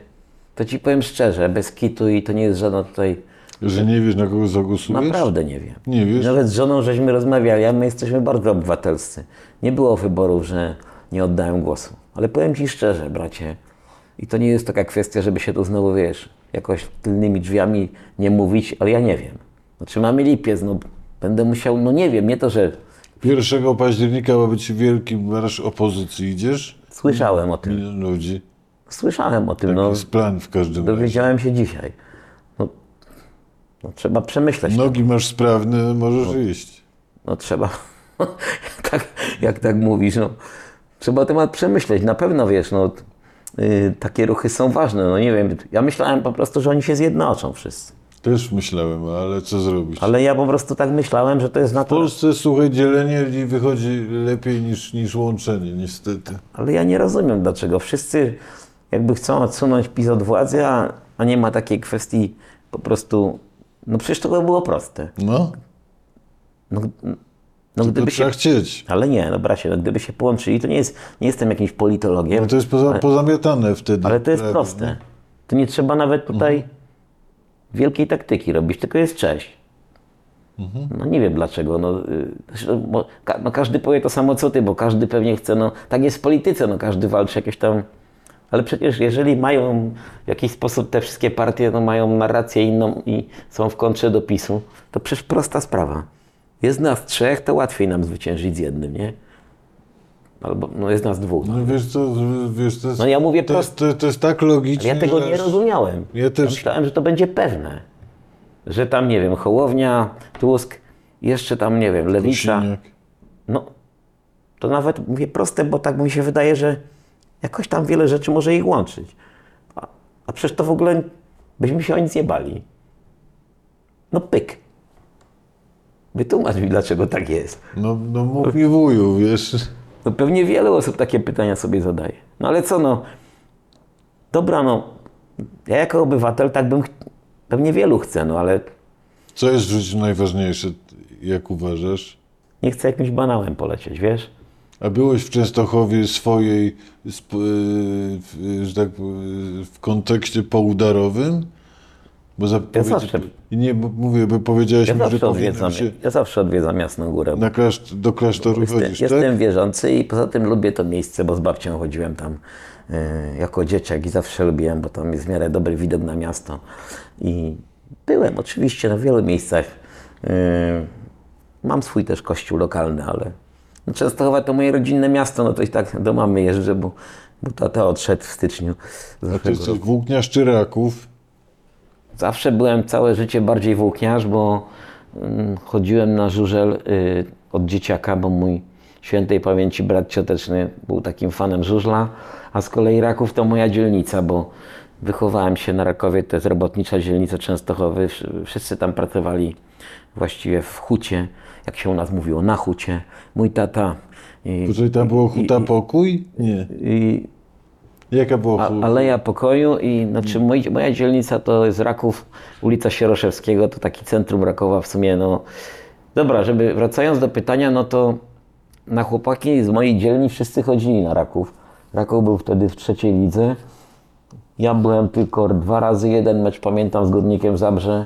[SPEAKER 2] to Ci powiem szczerze, bez kitu i to nie jest żadna tutaj,
[SPEAKER 1] że nie wiesz, na kogo zagłosujesz?
[SPEAKER 2] naprawdę nie wiem.
[SPEAKER 1] Nie wiesz?
[SPEAKER 2] Nawet z żoną żeśmy rozmawiali, a my jesteśmy bardzo obywatelscy. Nie było wyborów, że nie oddałem głosu. Ale powiem Ci szczerze, bracie, i to nie jest taka kwestia, żeby się tu znowu, wiesz, jakoś tylnymi drzwiami nie mówić, ale ja nie wiem. Znaczy mamy lipiec, no będę musiał, no nie wiem, nie to, że
[SPEAKER 1] 1 października ma być wielki marsz opozycji, idziesz?
[SPEAKER 2] słyszałem o tym.
[SPEAKER 1] Milion ludzi.
[SPEAKER 2] Słyszałem o tym,
[SPEAKER 1] To
[SPEAKER 2] no
[SPEAKER 1] jest plan w każdym razie.
[SPEAKER 2] dowiedziałem się dzisiaj. No, no trzeba przemyśleć.
[SPEAKER 1] Nogi masz sprawne, możesz iść.
[SPEAKER 2] No trzeba, [laughs] tak, jak tak mówisz, no, trzeba temat przemyśleć. Na pewno wiesz, no, takie ruchy są ważne. No nie wiem, ja myślałem po prostu, że oni się zjednoczą wszyscy.
[SPEAKER 1] Też myślałem, ale co zrobić?
[SPEAKER 2] Ale ja po prostu tak myślałem, że to jest
[SPEAKER 1] W
[SPEAKER 2] naturalne.
[SPEAKER 1] Polsce, słuchaj, dzielenie wychodzi lepiej niż, niż łączenie, niestety.
[SPEAKER 2] Ale ja nie rozumiem dlaczego. Wszyscy jakby chcą odsunąć PiS od władzy, a, a nie ma takiej kwestii po prostu. No przecież to by było proste.
[SPEAKER 1] No,
[SPEAKER 2] No, no gdyby się.
[SPEAKER 1] chcieć.
[SPEAKER 2] Ale nie, no bracie, no gdyby się połączyli, to nie jest, nie jestem jakimś politologiem.
[SPEAKER 1] No to jest poza, pozamiatane wtedy.
[SPEAKER 2] Ale to jest
[SPEAKER 1] prawie,
[SPEAKER 2] proste. To nie trzeba nawet tutaj wielkiej taktyki robić, tylko jest cześć. No nie wiem dlaczego. No, y, zresztą, bo no każdy powie to samo co ty, bo każdy pewnie chce, no tak jest w polityce, no każdy walczy jakieś tam... Ale przecież jeżeli mają w jakiś sposób te wszystkie partie, no mają narrację inną i są w kontrze do PiSu, to przecież prosta sprawa. Jest nas trzech, to łatwiej nam zwyciężyć z jednym, nie? Albo, no jest nas dwóch.
[SPEAKER 1] No wiesz co, wiesz, to jest,
[SPEAKER 2] No ja mówię
[SPEAKER 1] to, to, to jest tak logicznie,
[SPEAKER 2] Ja tego nie rozumiałem.
[SPEAKER 1] Ja też-
[SPEAKER 2] Myślałem, że to będzie pewne. Że tam, nie wiem, Hołownia, Tusk, jeszcze tam, nie wiem, Lewica. No, to nawet mówię proste, bo tak mi się wydaje, że jakoś tam wiele rzeczy może ich łączyć. A, a przecież to w ogóle byśmy się o nic nie bali. No pyk. Wytłumacz mi, dlaczego tak jest.
[SPEAKER 1] No, no mów mi wuju, wiesz.
[SPEAKER 2] No pewnie wiele osób takie pytania sobie zadaje. No ale co no? Dobra, no. Ja jako obywatel tak bym... Pewnie wielu chce, no ale
[SPEAKER 1] Co jest w życiu najważniejsze, jak uważasz?
[SPEAKER 2] nie chcę jakimś banałem polecieć, wiesz?
[SPEAKER 1] A byłeś w Częstochowie swojej, y, w- że tak y, w kontekście poudarowym? Bo zapowiedzi-
[SPEAKER 2] zawsze-
[SPEAKER 1] Nie, mówię, bo powiedziałeś
[SPEAKER 2] Ja
[SPEAKER 1] mi, że
[SPEAKER 2] odwiedzam,
[SPEAKER 1] się
[SPEAKER 2] ja zawsze odwiedzam Jasną Górę.
[SPEAKER 1] na klasztor, do klasztoru
[SPEAKER 2] Jestem,
[SPEAKER 1] chodzić,
[SPEAKER 2] jestem
[SPEAKER 1] tak?
[SPEAKER 2] wierzący i poza tym lubię to miejsce, bo z babcią chodziłem tam e, jako dzieciak i zawsze lubiłem, bo tam jest w miarę dobry widok na miasto. I byłem oczywiście na wielu miejscach. E, mam swój też kościół lokalny, ale no Częstochowa to moje rodzinne miasto, no to i tak do mamy jeżdżę, bo, bo tata odszedł w styczniu
[SPEAKER 1] A ty jesteś włókniarz czy Raków?
[SPEAKER 2] Zawsze byłem całe życie bardziej włókniarz, bo mm, chodziłem na żużel y, od dzieciaka, bo mój świętej pamięci brat cioteczny był takim fanem żużla, a z kolei Raków to moja dzielnica, bo wychowałem się na Rakowie, to jest robotnicza dzielnica Częstochowy. Wsz- Wszyscy tam pracowali właściwie w hucie, jak się u nas mówiło, na hucie. Mój tata i,
[SPEAKER 1] Czyli tam było huta pokój? Nie.
[SPEAKER 2] i
[SPEAKER 1] Jaka była
[SPEAKER 2] A? Aleja Pokoju i znaczy moi, moja dzielnica to jest Raków, ulica Sieroszewskiego, to taki centrum Rakowa w sumie, no. Dobra, żeby wracając do pytania, no to na chłopaki z mojej dzielni wszyscy chodzili na Raków. Raków był wtedy w trzeciej lidze. Ja byłem tylko dwa razy, jeden mecz pamiętam z Górnikiem Zabrze,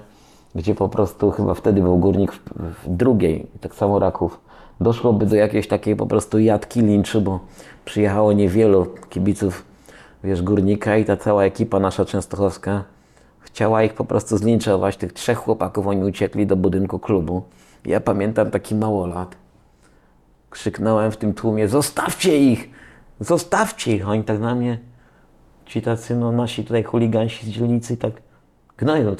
[SPEAKER 2] gdzie po prostu chyba wtedy był Górnik w, w drugiej, tak samo Raków. Doszłoby do jakiejś takiej po prostu jadki linczu, bo przyjechało niewielu kibiców, wiesz, Górnika i ta cała ekipa nasza częstochowska chciała ich po prostu zlinczować. Tych trzech chłopaków, oni uciekli do budynku klubu. Ja pamiętam taki małolat, krzyknąłem w tym tłumie, zostawcie ich, zostawcie ich. Oni tak na mnie, ci tacy, no nasi tutaj chuligansi z dzielnicy tak gnoją.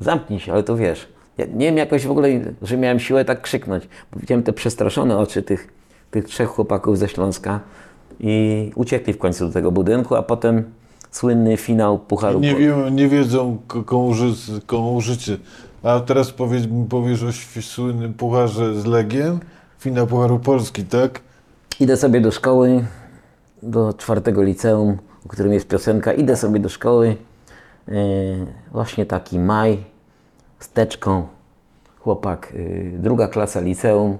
[SPEAKER 2] Zamknij się, ale to wiesz. Ja nie wiem jakoś w ogóle, że miałem siłę tak krzyknąć, bo widziałem te przestraszone oczy tych, tych trzech chłopaków ze Śląska i uciekli w końcu do tego budynku, a potem słynny finał Pucharu.
[SPEAKER 1] Nie, wiem, nie wiedzą, ko- komu, ży, komu życie. A teraz powiedz, powiesz o słynnym pucharze z Legiem, finał Pucharu Polski, tak?
[SPEAKER 2] Idę sobie do szkoły, do czwartego liceum, o którym jest piosenka. Idę sobie do szkoły, yy, właśnie taki maj, z teczką, chłopak, yy, druga klasa liceum.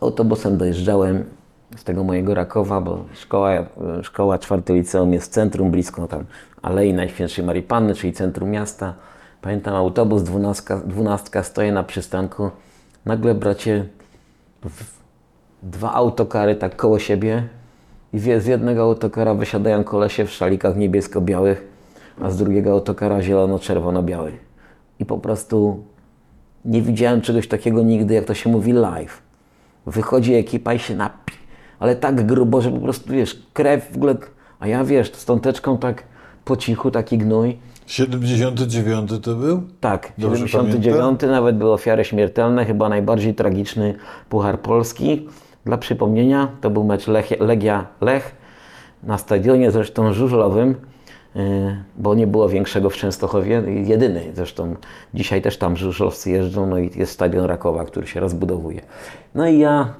[SPEAKER 2] Autobusem dojeżdżałem z tego mojego Rakowa, bo szkoła, yy, szkoła czwarte liceum jest w centrum, blisko tam Alei Najświętszej Marii Panny, czyli centrum miasta. Pamiętam autobus, dwunastka, dwunastka, stoję na przystanku. Nagle, bracie, dwa autokary tak koło siebie i z jednego autokara wysiadają kolesie w szalikach niebiesko-białych, a z drugiego autokara zielono-czerwono-biały. I po prostu nie widziałem czegoś takiego nigdy, jak to się mówi live. Wychodzi ekipa i się napi, ale tak grubo, że po prostu wiesz, krew w ogóle, a ja wiesz, z tą teczką tak po cichu, taki gnój.
[SPEAKER 1] 79 to był?
[SPEAKER 2] Tak,
[SPEAKER 1] Dobrze
[SPEAKER 2] 79 nawet były ofiary śmiertelne, chyba najbardziej tragiczny Puchar Polski. Dla przypomnienia, to był mecz Lech, Legia Lech na stadionie zresztą żużlowym, yy, bo nie było większego w Częstochowie, jedyny zresztą. Dzisiaj też tam żużlowcy jeżdżą, no i jest stadion Rakowa, który się rozbudowuje. No i ja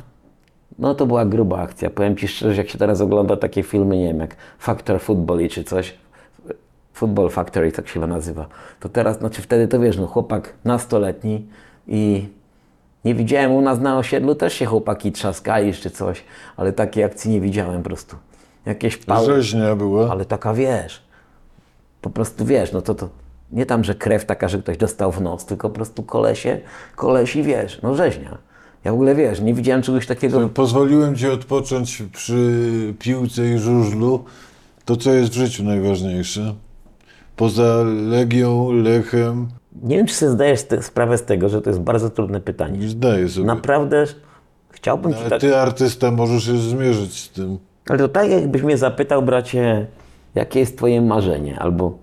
[SPEAKER 2] no to była gruba akcja. Powiem Ci szczerze, jak się teraz ogląda takie filmy, nie wiem, jak Factor Football czy coś, Football Factory, tak się nazywa, to teraz, znaczy wtedy to wiesz, no chłopak nastoletni i nie widziałem u nas na osiedlu, też się chłopaki trzaskali czy coś, ale takiej akcji nie widziałem po prostu. Jakieś pały,
[SPEAKER 1] Rzeźnia była.
[SPEAKER 2] ale taka wiesz, po prostu wiesz, no to to nie tam, że krew taka, że ktoś dostał w noc, tylko po prostu kolesie, kolesi wiesz, no rzeźnia. Ja w ogóle wiesz, nie widziałem czegoś takiego.
[SPEAKER 1] Pozwoliłem Ci odpocząć przy piłce i żużlu. To co jest w życiu najważniejsze? Poza Legią, Lechem,
[SPEAKER 2] Nie wiem, czy sobie zdajesz sprawę z tego, że to jest bardzo trudne pytanie.
[SPEAKER 1] zdaję sobie.
[SPEAKER 2] Naprawdę chciałbym ci
[SPEAKER 1] Ale
[SPEAKER 2] tak...
[SPEAKER 1] ty, artysta, możesz się zmierzyć z tym.
[SPEAKER 2] Ale to tak jakbyś mnie zapytał, bracie, jakie jest twoje marzenie? Albo,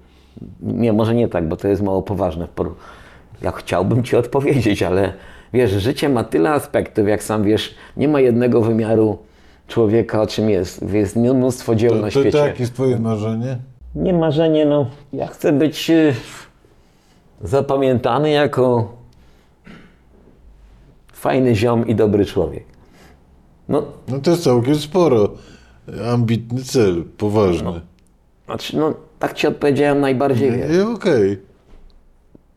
[SPEAKER 2] nie, może nie tak, bo to jest mało poważne. Ja chciałbym ci odpowiedzieć, ale wiesz, życie ma tyle aspektów, jak sam wiesz, nie ma jednego wymiaru człowieka, o czym jest. Jest mnóstwo dzieł na
[SPEAKER 1] To, to
[SPEAKER 2] świecie.
[SPEAKER 1] tak jest twoje marzenie?
[SPEAKER 2] Nie marzenie, no. Ja chcę być y, zapamiętany jako fajny ziom i dobry człowiek. No,
[SPEAKER 1] No to jest całkiem sporo. Ambitny cel, poważny.
[SPEAKER 2] znaczy, no, tak ci odpowiedziałem najbardziej,
[SPEAKER 1] okej.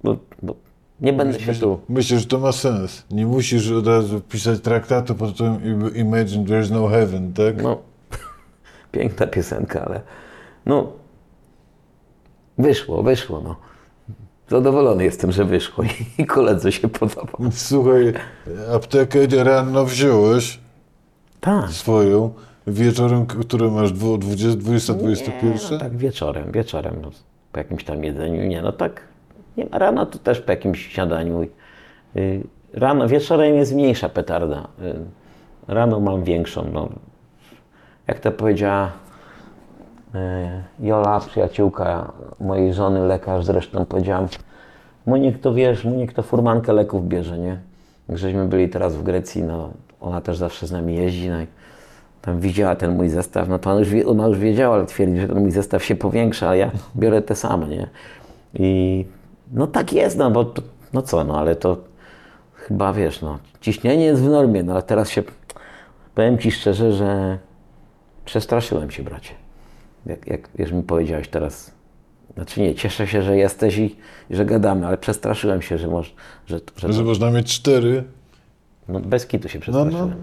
[SPEAKER 2] bo, bo nie będę się tu...
[SPEAKER 1] Myślę, że to ma sens. Nie musisz od razu pisać traktatu pod tytułem Imagine There's No Heaven, tak?
[SPEAKER 2] No, [laughs] piękna piosenka, ale no, wyszło, wyszło, no. Zadowolony jestem, że wyszło i koledze się podoba.
[SPEAKER 1] Słuchaj, aptekę rano wziąłeś
[SPEAKER 2] Tak.
[SPEAKER 1] swoją, wieczorem, który masz, 20, 20, 21?
[SPEAKER 2] Nie, no tak wieczorem, wieczorem, no, po jakimś tam jedzeniu, nie, no tak, nie, rano to też po jakimś śniadaniu. Y, Rano, wieczorem jest mniejsza petarda, y, rano mam większą, no. Jak to powiedziała y, Jola, przyjaciółka mojej żony, lekarz zresztą, powiedziałam, Moniek to wiesz, Moniek to furmankę leków bierze, nie? Jak żeśmy byli teraz w Grecji, no ona też zawsze z nami jeździ, no i tam widziała ten mój zestaw, no to ona już, ona już wiedziała, ale twierdzi, że ten mój zestaw się powiększa, a ja biorę te same, nie? I no tak jest, no bo to, no co, no ale to chyba wiesz, no ciśnienie jest w normie, no ale teraz się, powiem Ci szczerze, że przestraszyłem się, bracie. Jak, jak wiesz, mi powiedziałeś teraz, znaczy nie, cieszę się, że jesteś i, i że gadamy, ale przestraszyłem się, że, moż, że, że
[SPEAKER 1] Że można mieć cztery,
[SPEAKER 2] no, bez kitu się
[SPEAKER 1] no,
[SPEAKER 2] przestraszyłem.
[SPEAKER 1] no.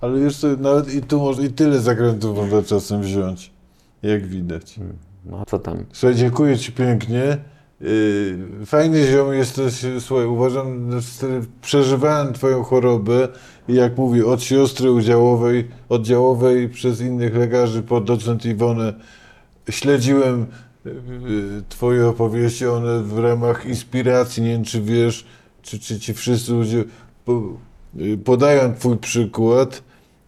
[SPEAKER 1] Ale jeszcze nawet i tu może, i tyle zakrętów można czasem wziąć, jak widać.
[SPEAKER 2] No co tam?
[SPEAKER 1] Słuchaj, dziękuję Ci pięknie. Yy, Fajny ziom jesteś, słuchaj, uważam, że przeżywałem Twoją chorobę i jak mówię, od siostry udziałowej, oddziałowej przez innych lekarzy po docent Iwonę śledziłem yy, Twoje opowieści, one w ramach inspiracji, nie wiem czy wiesz, czy, czy Ci wszyscy ludzie yy, podają Twój przykład,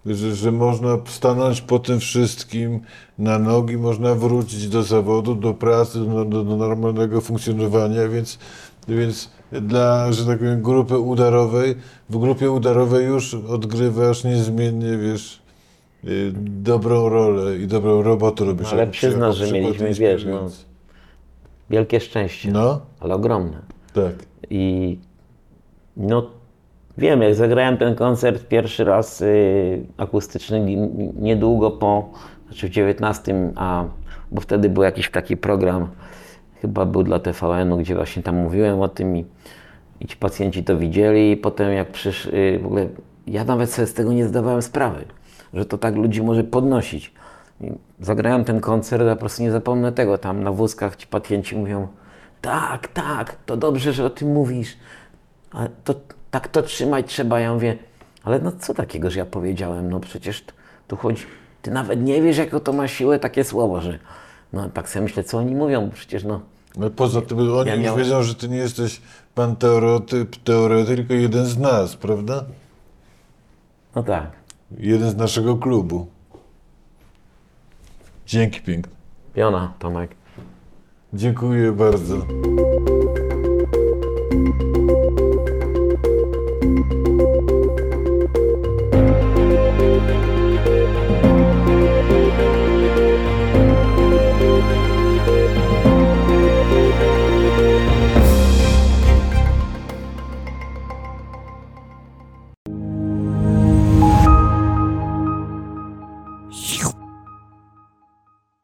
[SPEAKER 1] że, że można stanąć po tym wszystkim na nogi, można wrócić do zawodu, do pracy, do, do, do normalnego funkcjonowania, więc, więc dla, że tak powiem, grupy udarowej, w grupie udarowej już odgrywasz niezmiennie, wiesz, y, dobrą rolę i dobrą robotę robisz.
[SPEAKER 2] No, ale przyznasz, że mieliśmy, wiesz, no. Wielkie szczęście,
[SPEAKER 1] No,
[SPEAKER 2] ale ogromne.
[SPEAKER 1] tak.
[SPEAKER 2] I no wiem, jak zagrałem ten koncert pierwszy raz y, akustyczny ni- niedługo po, znaczy w 19, a bo wtedy był jakiś taki program, chyba był dla TVN-u, gdzie właśnie tam mówiłem o tym i, i ci pacjenci to widzieli. I potem jak przyszły, w ogóle ja nawet sobie z tego nie zdawałem sprawy, że to tak ludzi może podnosić. I zagrałem ten koncert, a po prostu nie zapomnę tego, tam na wózkach ci pacjenci mówią tak, tak, to dobrze, że o tym mówisz, ale to, tak to trzymać trzeba. Ja mówię, ale no co takiego, że ja powiedziałem, no przecież tu chodzi, ty nawet nie wiesz, jaką to ma siłę takie słowo, że no tak sobie myślę, co oni mówią, przecież no,
[SPEAKER 1] No poza tym oni
[SPEAKER 2] Ja
[SPEAKER 1] już
[SPEAKER 2] miałem-
[SPEAKER 1] wiedzą, że ty nie jesteś pan teoretyk, teoretyk, tylko jeden z nas, prawda?
[SPEAKER 2] no tak.
[SPEAKER 1] Jeden z naszego klubu. Dzięki piękne.
[SPEAKER 2] Piona, Tomek.
[SPEAKER 1] Dziękuję bardzo.